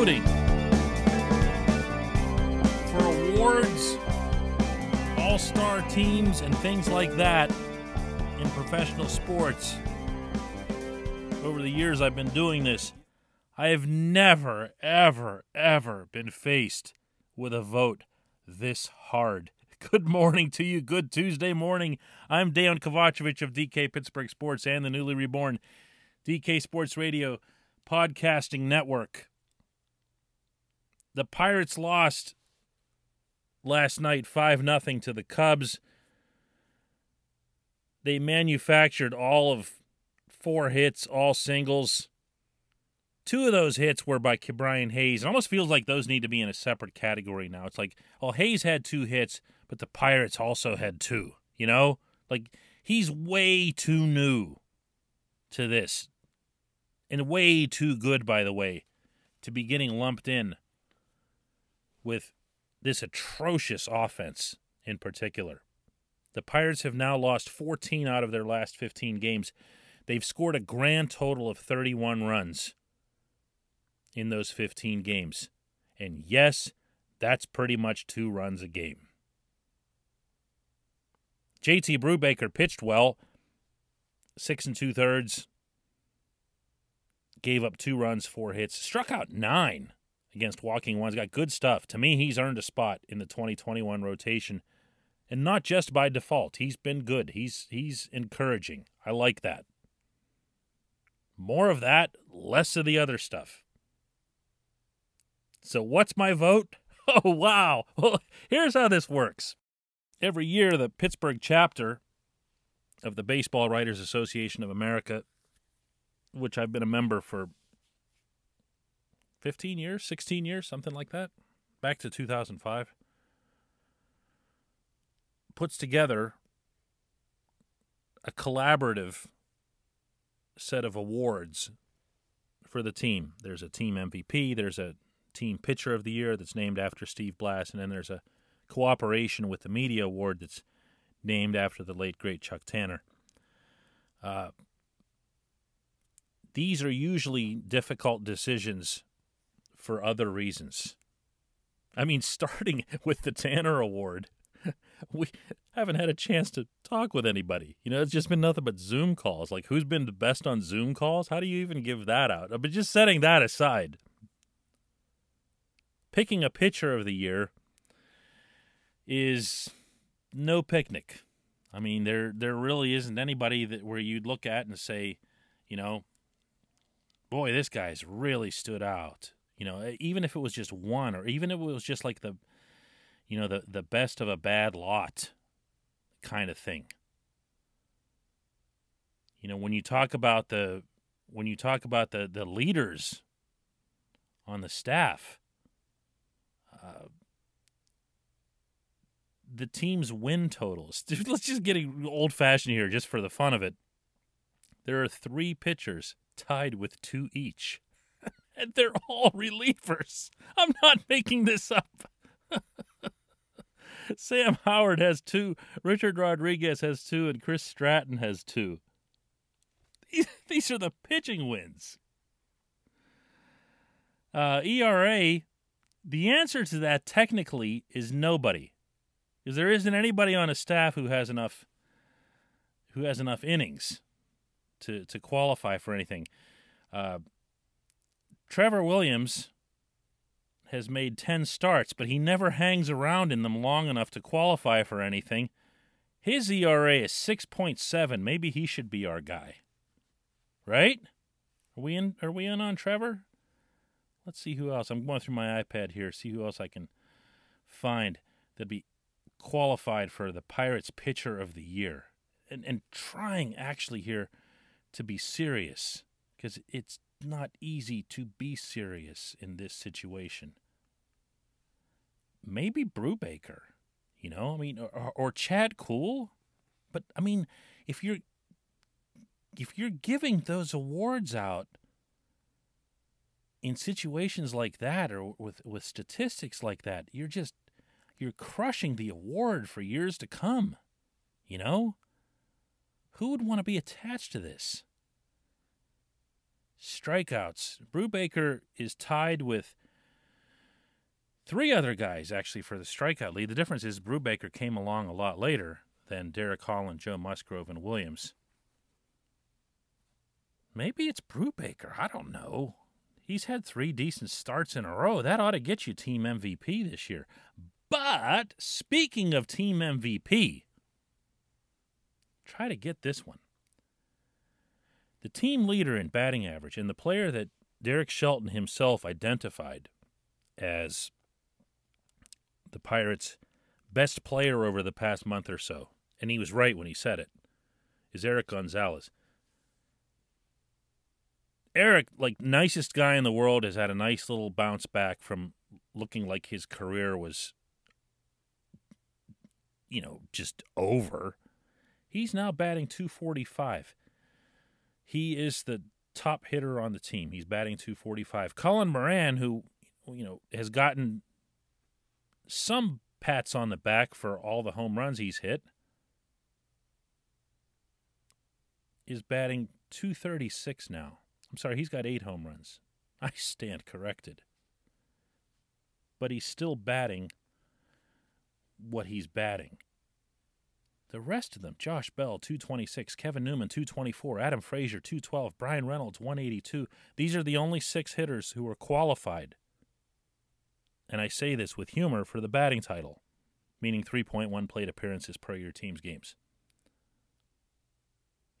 voting for awards, all star teams, and things like that in professional sports. Over the years I've been doing this, I have never, ever, ever been faced with a vote this hard. Good morning to you. Good Tuesday morning. I'm Dejan Kovacevic of DK Pittsburgh Sports and the newly reborn DK Sports Radio podcasting network. The Pirates lost last night 5 0 to the Cubs. They manufactured all of four hits, all singles. Two of those hits were by Ke'Bryan Hayes. It almost feels like those need to be in a separate category now. It's like, well, Hayes had two hits, but the Pirates also had two. You know? Like, he's way too new to this. And way too good, by the way, to be getting lumped in with this atrocious offense in particular. The Pirates have now lost 14 out of their last 15 games. They've scored a grand total of 31 runs in those 15 games. And yes, that's pretty much two runs a game. JT Brubaker pitched well, six and two thirds, gave up two runs, four hits, struck out nine against walking ones. Got good stuff. To me, he's earned a spot in the 2021 rotation, and not just by default. He's been good. He's he's encouraging. I like that. More of that, less of the other stuff. So, what's my vote? Oh, wow. Well, here's how this works. Every year, the Pittsburgh chapter of the Baseball Writers Association of America, which I've been a member for 15 years, 16 years, something like that, back to 2005, puts together a collaborative set of awards for the team. There's a team MVP, there's a team pitcher of the year that's named after Steve Blass, and then there's a cooperation with the media award that's named after the late great Chuck Tanner. Uh, these are usually difficult decisions for other reasons. I mean, starting with the Tanner Award, we haven't had a chance to talk with anybody. You know, it's just been nothing but Zoom calls. Like, who's been the best on Zoom calls? How do you even give that out? But just setting that aside, picking a pitcher of the year is no picnic. I mean, there there really isn't anybody that where you'd look at and say, you know, boy, this guy's really stood out. You know, even if it was just one, or even if it was just like the, you know, the the best of a bad lot, kind of thing. You know, when you talk about the when you talk about the the leaders on the staff, uh, the team's win totals. Let's just get old fashioned here, just for the fun of it. There are three pitchers tied with two each, they're all relievers. I'm not making this up. Sam Howard has two, Richard Rodriguez has two, and Chris Stratton has two. These, these are the pitching wins. Uh, ERA the answer to that technically is nobody. Because there isn't anybody on a staff who has enough who has enough innings to to qualify for anything. Uh, Trevor Williams has made 10 starts, but he never hangs around in them long enough to qualify for anything. His ERA is 6.7. Maybe he should be our guy. Right? Are we in are we in on Trevor? Let's see who else. I'm going through my iPad here, see who else I can find that'd be qualified for the Pirates Pitcher of the Year. And, and trying actually here to be serious because it's not easy to be serious in this situation. Maybe Brubaker, you know, I mean, or, or Chad Kuhl. But I mean, if you're if you're giving those awards out in situations like that or with with statistics like that, you're just you're crushing the award for years to come. You know? Who would want to be attached to this? Strikeouts. Brubaker is tied with Three other guys actually for the strikeout lead. The difference is Brubaker came along a lot later than Derek Holland, Joe Musgrove, and Williams. Maybe it's Brubaker. I don't know. He's had three decent starts in a row. That ought to get you team MVP this year. But speaking of team MVP, try to get this one. The team leader in batting average and the player that Derek Shelton himself identified as the Pirates' best player over the past month or so, and he was right when he said it, is Erik Gonzalez. Erik, like nicest guy in the world, has had a nice little bounce back from looking like his career was, you know, just over. He's now batting 245. He is the top hitter on the team. He's batting 245. Colin Moran, who, you know, has gotten some pats on the back for all the home runs he's hit, is batting 236 now. I'm sorry, he's got eight home runs. I stand corrected. But he's still batting what he's batting. The rest of them, Josh Bell, 226, Kevin Newman, 224, Adam Frazier, 212, Bryan Reynolds, 182. These are the only six hitters who are qualified. And I say this with humor for the batting title, meaning 3.1 plate appearances per your team's games.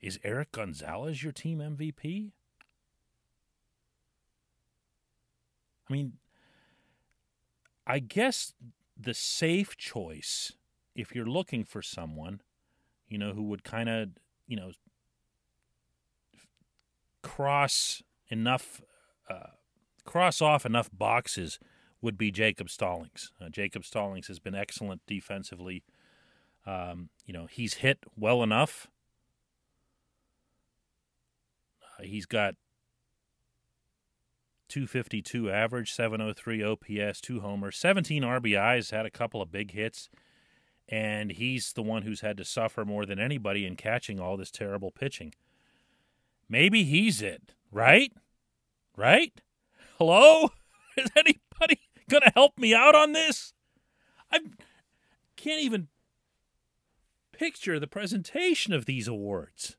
Is Erik Gonzalez your team MVP? I mean, I guess the safe choice, if you're looking for someone, you know, who would kind of, you know, cross enough, uh, cross off enough boxes, would be Jacob Stallings. Uh, Jacob Stallings has been excellent defensively. Um, you know, he's hit well enough. Uh, he's got 252 average, 703 OPS, two homers, 17 RBIs, had a couple of big hits. And he's the one who's had to suffer more than anybody in catching all this terrible pitching. Maybe he's it, right? Right? Hello? Is anybody going to help me out on this? I can't even picture the presentation of these awards.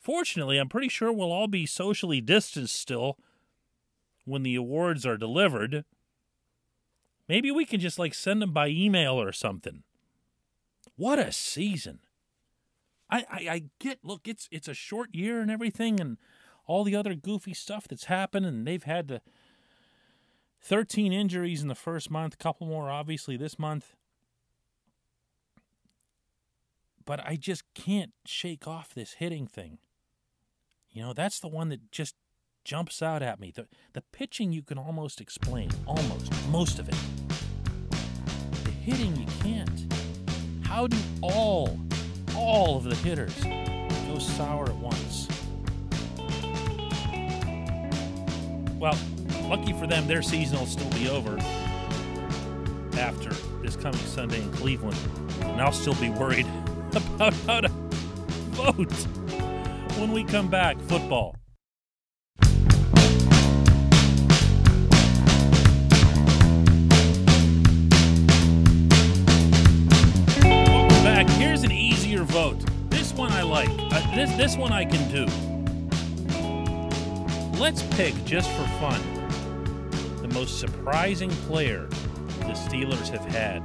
Fortunately, I'm pretty sure we'll all be socially distanced still when the awards are delivered. Maybe we can just like send them by email or something. What a season. I, I, I get look, it's it's a short year and everything and all the other goofy stuff that's happened and they've had the 13 injuries in the first month, couple more obviously this month. But I just can't shake off this hitting thing. You know, that's the one that just jumps out at me. The, the pitching you can almost explain, almost, most of it. The hitting you can't. How do all, all of the hitters go sour at once? Well, lucky for them, their season will still be over after this coming Sunday in Cleveland. And I'll still be worried about how to vote when we come back. Football. This this one I can do. Let's pick just for fun the most surprising player the Steelers have had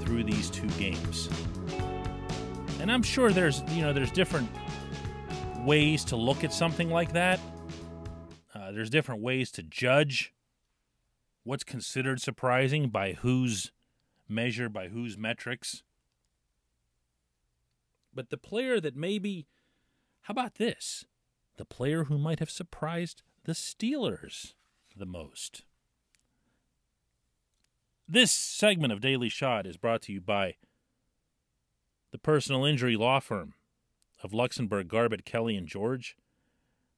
through these two games. And I'm sure there's you know there's different ways to look at something like that. Uh, there's different ways to judge what's considered surprising by whose measure, by whose metrics. But the player that maybe, how about this? The player who might have surprised the Steelers the most. This segment of Daily Shot is brought to you by the personal injury law firm of Luxenberg, Garbett, Kelly, and George.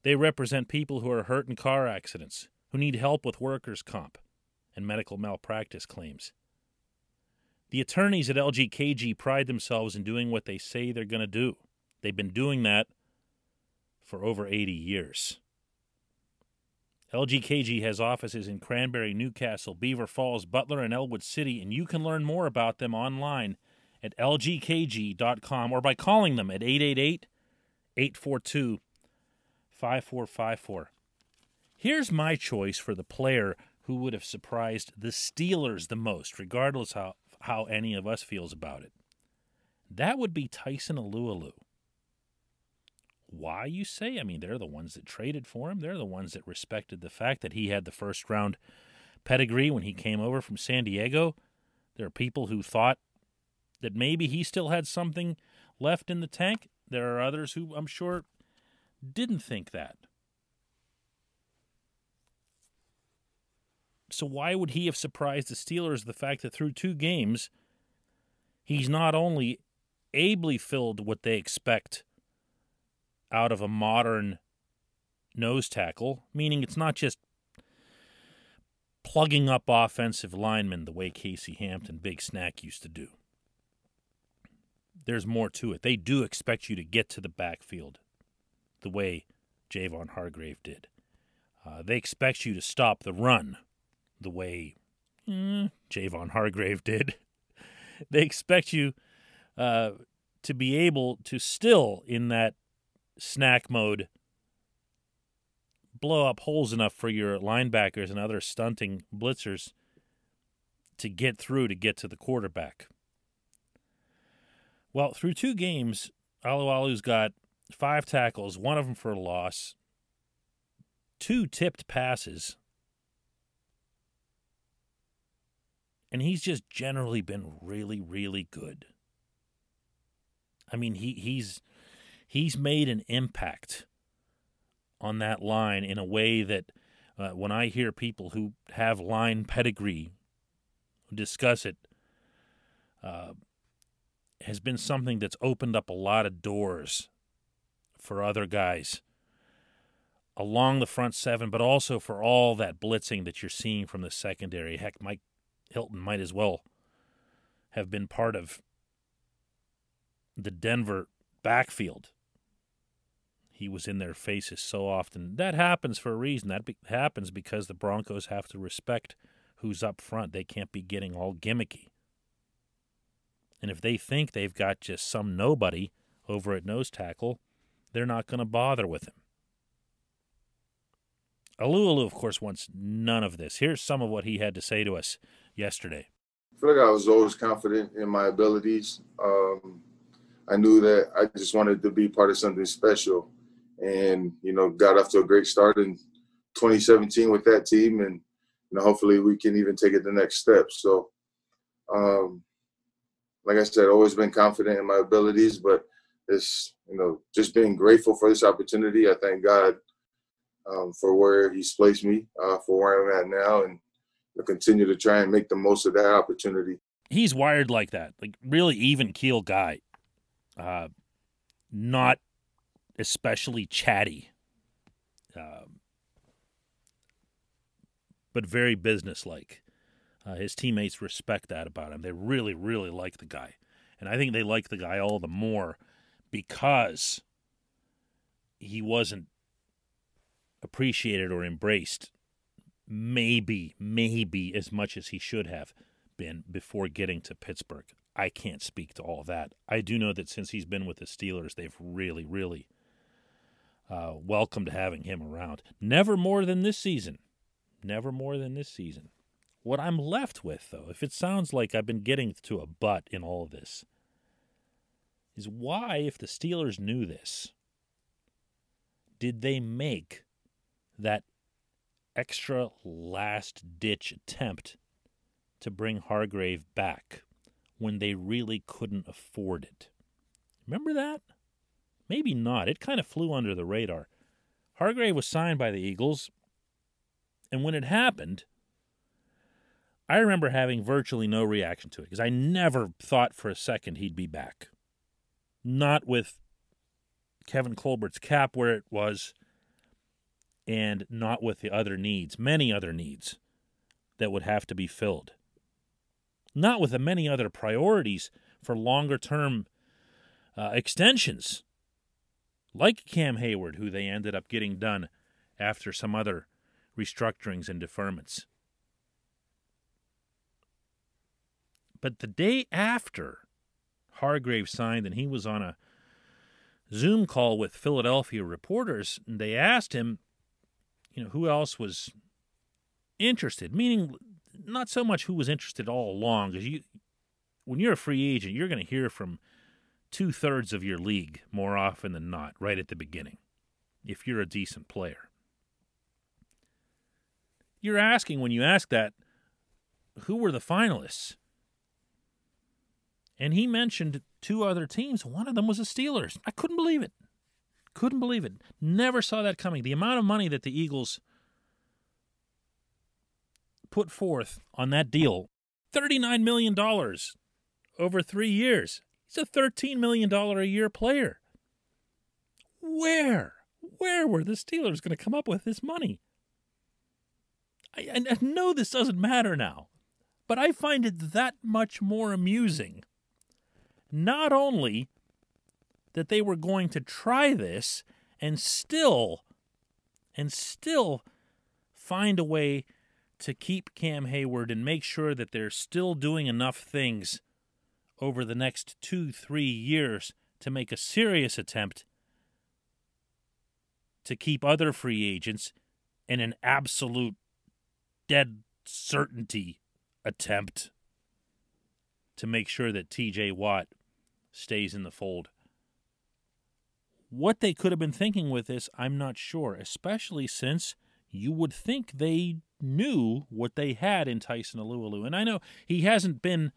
They represent people who are hurt in car accidents, who need help with workers' comp and medical malpractice claims. The attorneys at LGKG pride themselves in doing what they say they're going to do. They've been doing that for over 80 years. LGKG has offices in Cranberry, New Castle, Beaver Falls, Butler, and Ellwood City, and you can learn more about them online at lgkg.com or by calling them at 888 842 5454. Here's my choice for the player who would have surprised the Steelers the most, regardless how, how any of us feels about it. That would be Tyson Alualu. Why, you say? I mean, they're the ones that traded for him. They're the ones that respected the fact that he had the first round pedigree when he came over from San Diego. There are people who thought that maybe he still had something left in the tank. There are others who I'm sure didn't think that. So why would he have surprised the Steelers the fact that through two games he's not only ably filled what they expect out of a modern nose tackle, meaning it's not just plugging up offensive linemen the way Casey Hampton, Big Snack used to do. There's more to it. They do expect you to get to the backfield the way Javon Hargrave did. Uh, they expect you to stop the run the way mm, Javon Hargrave did. they expect you uh, to be able to still, in that snack mode, blow up holes enough for your linebackers and other stunting blitzers to get through to get to the quarterback. Well, through two games, Alualu's got five tackles, one of them for a loss, two tipped passes, and he's just generally been really, really good. I mean, he he's he's made an impact on that line in a way that uh, when I hear people who have line pedigree discuss it, uh, has been something that's opened up a lot of doors for other guys along the front seven, but also for all that blitzing that you're seeing from the secondary. Heck, Mike Hilton might as well have been part of the Denver backfield. He was in their faces so often. That happens for a reason. That be- happens because the Broncos have to respect who's up front. They can't be getting all gimmicky. And if they think they've got just some nobody over at nose tackle, they're not going to bother with him. Alualu, of course, wants none of this. Here's some of what he had to say to us yesterday. I feel like I was always confident in my abilities. Um, I knew that I just wanted to be part of something special, and you know, got off to a great start in 2017 with that team, and you know, hopefully we can even take it the next step. So, um, like I said, always been confident in my abilities, but it's you know just being grateful for this opportunity. I thank God um, for where He's placed me, uh, for where I'm at now, and I'll continue to try and make the most of that opportunity. He's wired like that, like really even keel guy, uh, not especially chatty, uh, but very businesslike. Uh, his teammates respect that about him. They really, really like the guy. And I think they like the guy all the more because he wasn't appreciated or embraced maybe, maybe as much as he should have been before getting to Pittsburgh. I can't speak to all that. I do know that since he's been with the Steelers, they've really, really uh, welcomed having him around. Never more than this season. Never more than this season. What I'm left with, though, if it sounds like I've been getting to a butt in all of this, is why, if the Steelers knew this, did they make that extra last ditch attempt to bring Hargrave back when they really couldn't afford it? Remember that? Maybe not. It kind of flew under the radar. Hargrave was signed by the Eagles, and when it happened, I remember having virtually no reaction to it because I never thought for a second he'd be back. Not with Kevin Colbert's cap where it was, and not with the other needs, many other needs that would have to be filled. Not with the many other priorities for longer term uh, extensions, like Cam Heyward, who they ended up getting done after some other restructurings and deferments. But the day after Hargrave signed and he was on a Zoom call with Philadelphia reporters, and they asked him, you know, who else was interested, meaning not so much who was interested all along, because you, when you're a free agent, you're going to hear from two thirds of your league more often than not right at the beginning, if you're a decent player. You're asking when you ask that, who were the finalists? And he mentioned two other teams. One of them was the Steelers. I couldn't believe it. Couldn't believe it. Never saw that coming. The amount of money that the Eagles put forth on that deal $39 million over three years. He's a $13 million a year player. Where? Where were the Steelers going to come up with this money? I, I know this doesn't matter now, but I find it that much more amusing not only that they were going to try this and still and still find a way to keep Cam Heyward and make sure that they're still doing enough things over the next 2-3 years to make a serious attempt to keep other free agents in an absolute dead certainty attempt to make sure that TJ Watt stays in the fold. What they could have been thinking with this, I'm not sure, especially since you would think they knew what they had in Tyson Alualu. And I know he hasn't been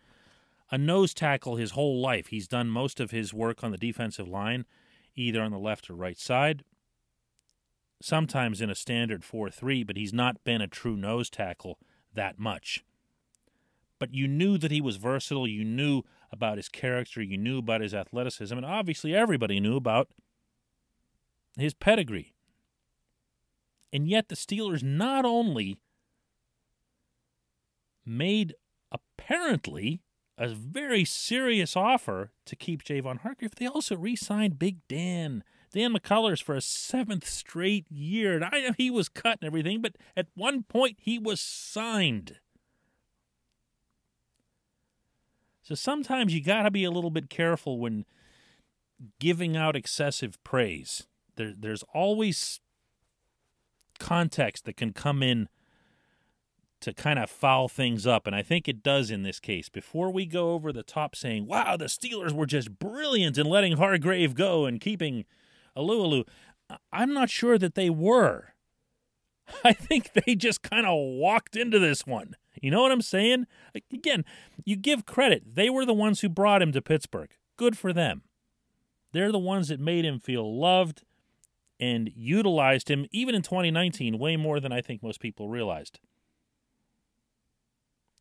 a nose tackle his whole life. He's done most of his work on the defensive line, either on the left or right side, sometimes in a standard 4 3, but he's not been a true nose tackle that much. But you knew that he was versatile. You knew about his character, you knew about his athleticism, and obviously everybody knew about his pedigree. And yet the Steelers not only made apparently a very serious offer to keep Javon Hargrave, they also re signed Big Dan. Dan McCullers for a seventh straight year. And I know he was cut and everything, but at one point he was signed. So sometimes you got to be a little bit careful when giving out excessive praise. There, there's always context that can come in to kind of foul things up, and I think it does in this case. Before we go over the top saying, wow, the Steelers were just brilliant in letting Hargrave go and keeping Alualu, I'm not sure that they were. I think they just kind of walked into this one. You know what I'm saying? Again, you give credit. They were the ones who brought him to Pittsburgh. Good for them. They're the ones that made him feel loved and utilized him, even in 2019, way more than I think most people realized.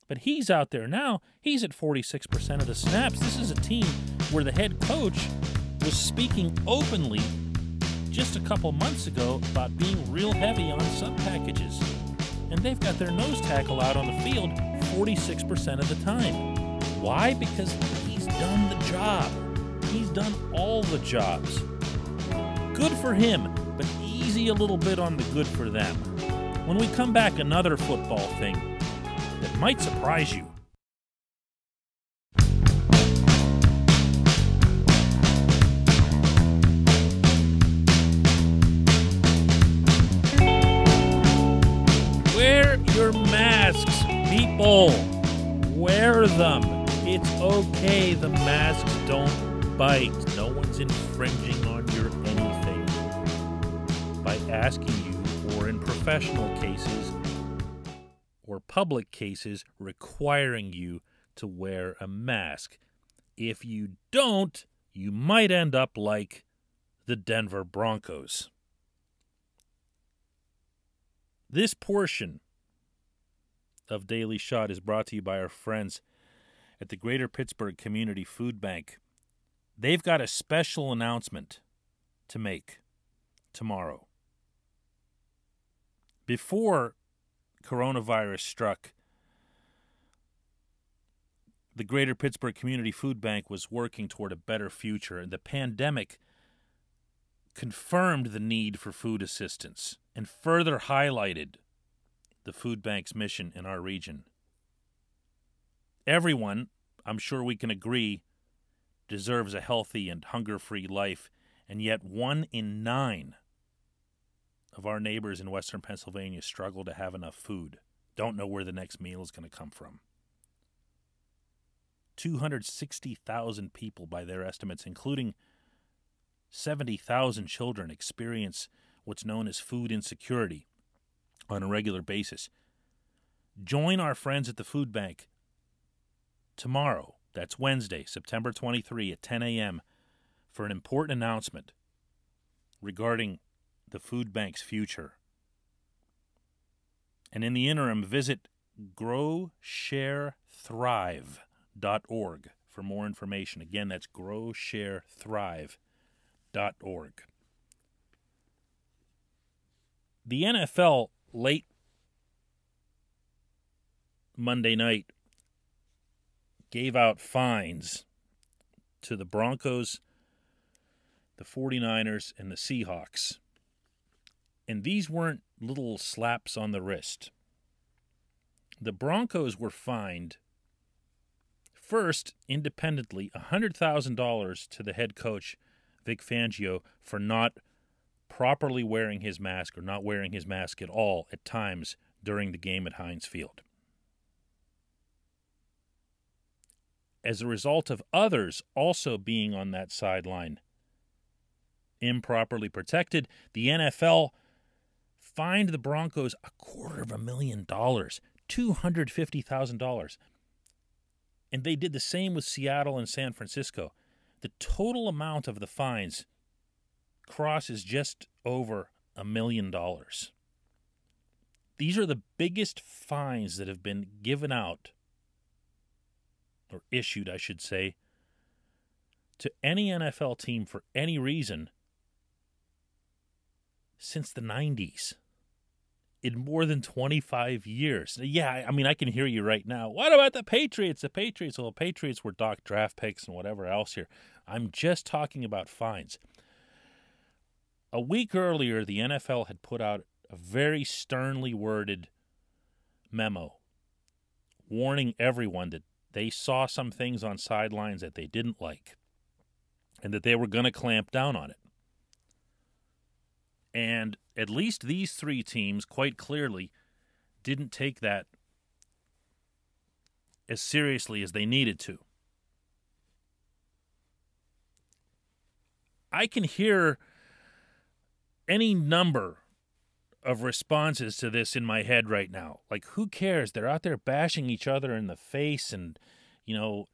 But he's out there now. He's at 46% of the snaps. This is a team where the head coach was speaking openly just a couple months ago about being real heavy on sub packages and they've got their nose tackle out on the field 46% of the time. Why? Because he's done the job. He's done all the jobs. Good for him, but easy a little bit on the good for them. When we come back, another football thing that might surprise you. Wear your masks, people. Wear them. It's okay. The masks don't bite. No one's infringing asking you, or in professional cases or public cases, requiring you to wear a mask. If you don't, you might end up like the Denver Broncos. This portion of Daily Shot is brought to you by our friends at the Greater Pittsburgh Community Food Bank. They've got a special announcement to make tomorrow. Before coronavirus struck, the Greater Pittsburgh Community Food Bank was working toward a better future, and the pandemic confirmed the need for food assistance and further highlighted the food bank's mission in our region. Everyone, I'm sure we can agree, deserves a healthy and hunger free life, and yet one in nine of our neighbors in western Pennsylvania struggle to have enough food, don't know where the next meal is going to come from. 260,000 people, by their estimates, including 70,000 children, experience what's known as food insecurity on a regular basis. Join our friends at the food bank tomorrow, that's Wednesday, September 23 at 10 a.m., for an important announcement regarding the food bank's future. And in the interim, visit growsharethrive.org for more information. Again, that's growsharethrive.org. The NFL late Monday night gave out fines to the Broncos, the 49ers, and the Seahawks. And these weren't little slaps on the wrist. The Broncos were fined first independently $100,000 to the head coach Vic Fangio for not properly wearing his mask or not wearing his mask at all at times during the game at Heinz Field. As a result of others also being on that sideline improperly protected, the NFL fined the Broncos a quarter of a million dollars, $250,000. And they did the same with Seattle and San Francisco. The total amount of the fines crosses just over a million dollars. These are the biggest fines that have been given out, or issued, I should say, to any NFL team for any reason since the 90s. In more than 25 years. Yeah, I mean, I can hear you right now. What about the Patriots? The Patriots, well, the Patriots were doc draft picks and whatever else here. I'm just talking about fines. A week earlier, the NFL had put out a very sternly worded memo warning everyone that they saw some things on sidelines that they didn't like and that they were going to clamp down on it. And at least these three teams, quite clearly, didn't take that as seriously as they needed to. I can hear any number of responses to this in my head right now. Like, who cares? They're out there bashing each other in the face, and, you know,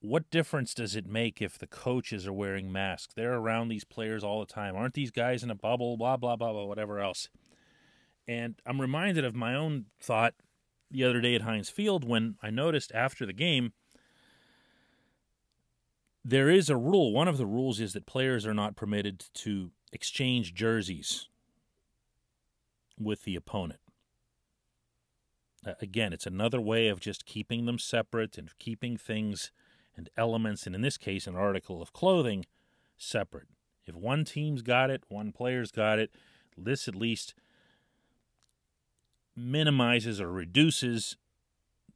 what difference does it make if the coaches are wearing masks? They're around these players all the time. Aren't these guys in a bubble? Blah, blah, blah, blah, whatever else. And I'm reminded of my own thought the other day at Heinz Field when I noticed after the game there is a rule. One of the rules is that players are not permitted to exchange jerseys with the opponent. Again, it's another way of just keeping them separate and keeping things and elements, and in this case, an article of clothing, separate. If one team's got it, one player's got it, this at least minimizes or reduces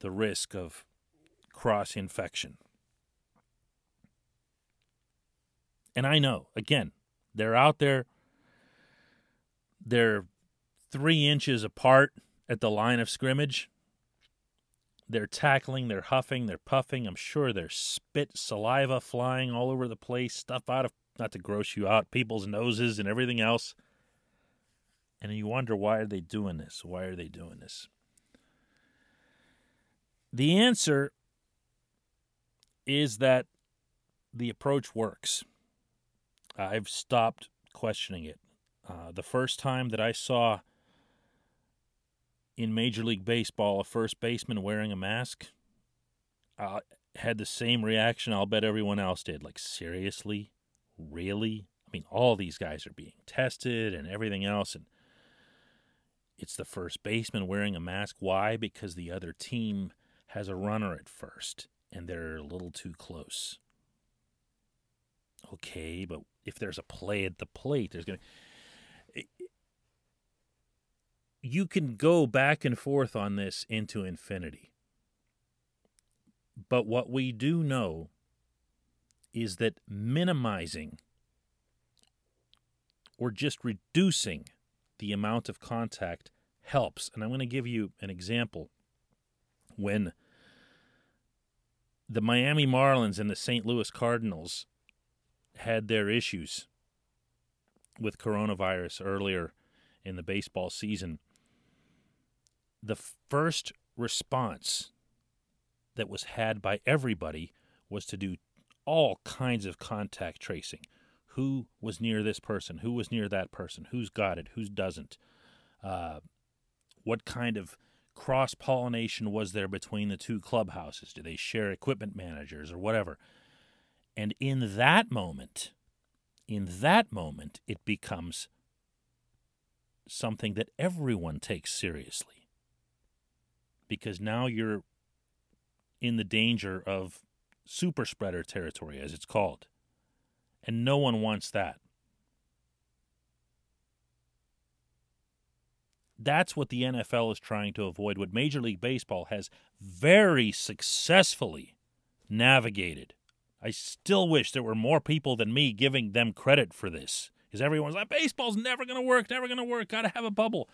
the risk of cross infection. And I know, again, they're out there. They're three inches apart at the line of scrimmage. They're tackling, they're huffing, they're puffing. I'm sure there's spit, saliva flying all over the place, stuff out of, not to gross you out, people's noses and everything else. And you wonder why are they doing this? Why are they doing this? The answer is that the approach works. I've stopped questioning it. Uh, the first time that I saw in Major League Baseball a first baseman wearing a mask, I had the same reaction I'll bet everyone else did. Like, seriously? Really? I mean, all these guys are being tested and everything else. And it's the first baseman wearing a mask. Why? Because the other team has a runner at first and they're a little too close. Okay, but if there's a play at the plate, there's going to you can go back and forth on this into infinity. But what we do know is that minimizing or just reducing the amount of contact helps. And I'm going to give you an example. When the Miami Marlins and the St. Louis Cardinals had their issues with coronavirus earlier in the baseball season, the first response that was had by everybody was to do all kinds of contact tracing. Who was near this person? Who was near that person? Who's got it? Who doesn't? Uh, what kind of cross pollination was there between the two clubhouses? Do they share equipment managers or whatever? And in that moment, in that moment, it becomes something that everyone takes seriously. Because now you're in the danger of super spreader territory, as it's called. And no one wants that. That's what the NFL is trying to avoid, what Major League Baseball has very successfully navigated. I still wish there were more people than me giving them credit for this. Because everyone's like, baseball's never going to work, never going to work, got to have a bubble.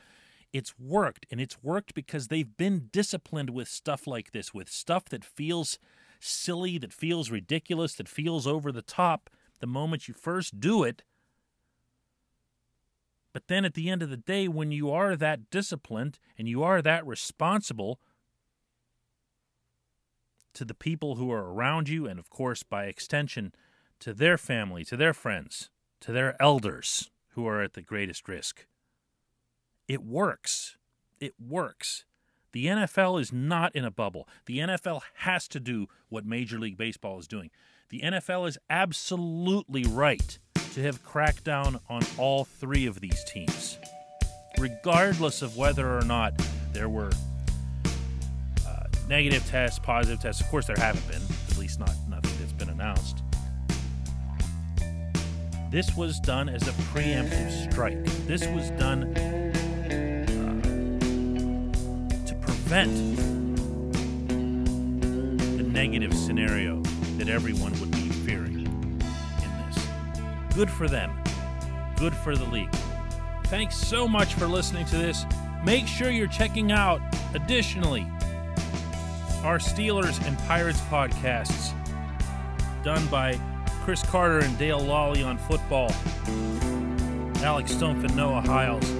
It's worked, and it's worked because they've been disciplined with stuff like this, with stuff that feels silly, that feels ridiculous, that feels over the top the moment you first do it. But then at the end of the day, when you are that disciplined and you are that responsible to the people who are around you, and of course, by extension, to their family, to their friends, to their elders who are at the greatest risk, it works. It works. The NFL is not in a bubble. The NFL has to do what Major League Baseball is doing. The NFL is absolutely right to have cracked down on all three of these teams, regardless of whether or not there were uh, negative tests, positive tests. Of course, there haven't been, at least not nothing that's been announced. This was done as a preemptive strike. This was done prevent the negative scenario that everyone would be fearing in this. Good for them. Good for the league. Thanks so much for listening to this. Make sure you're checking out, additionally, our Steelers and Pirates podcasts done by Chris Carter and Dale Lolley on football, Alex Stumpf and Noah Hiles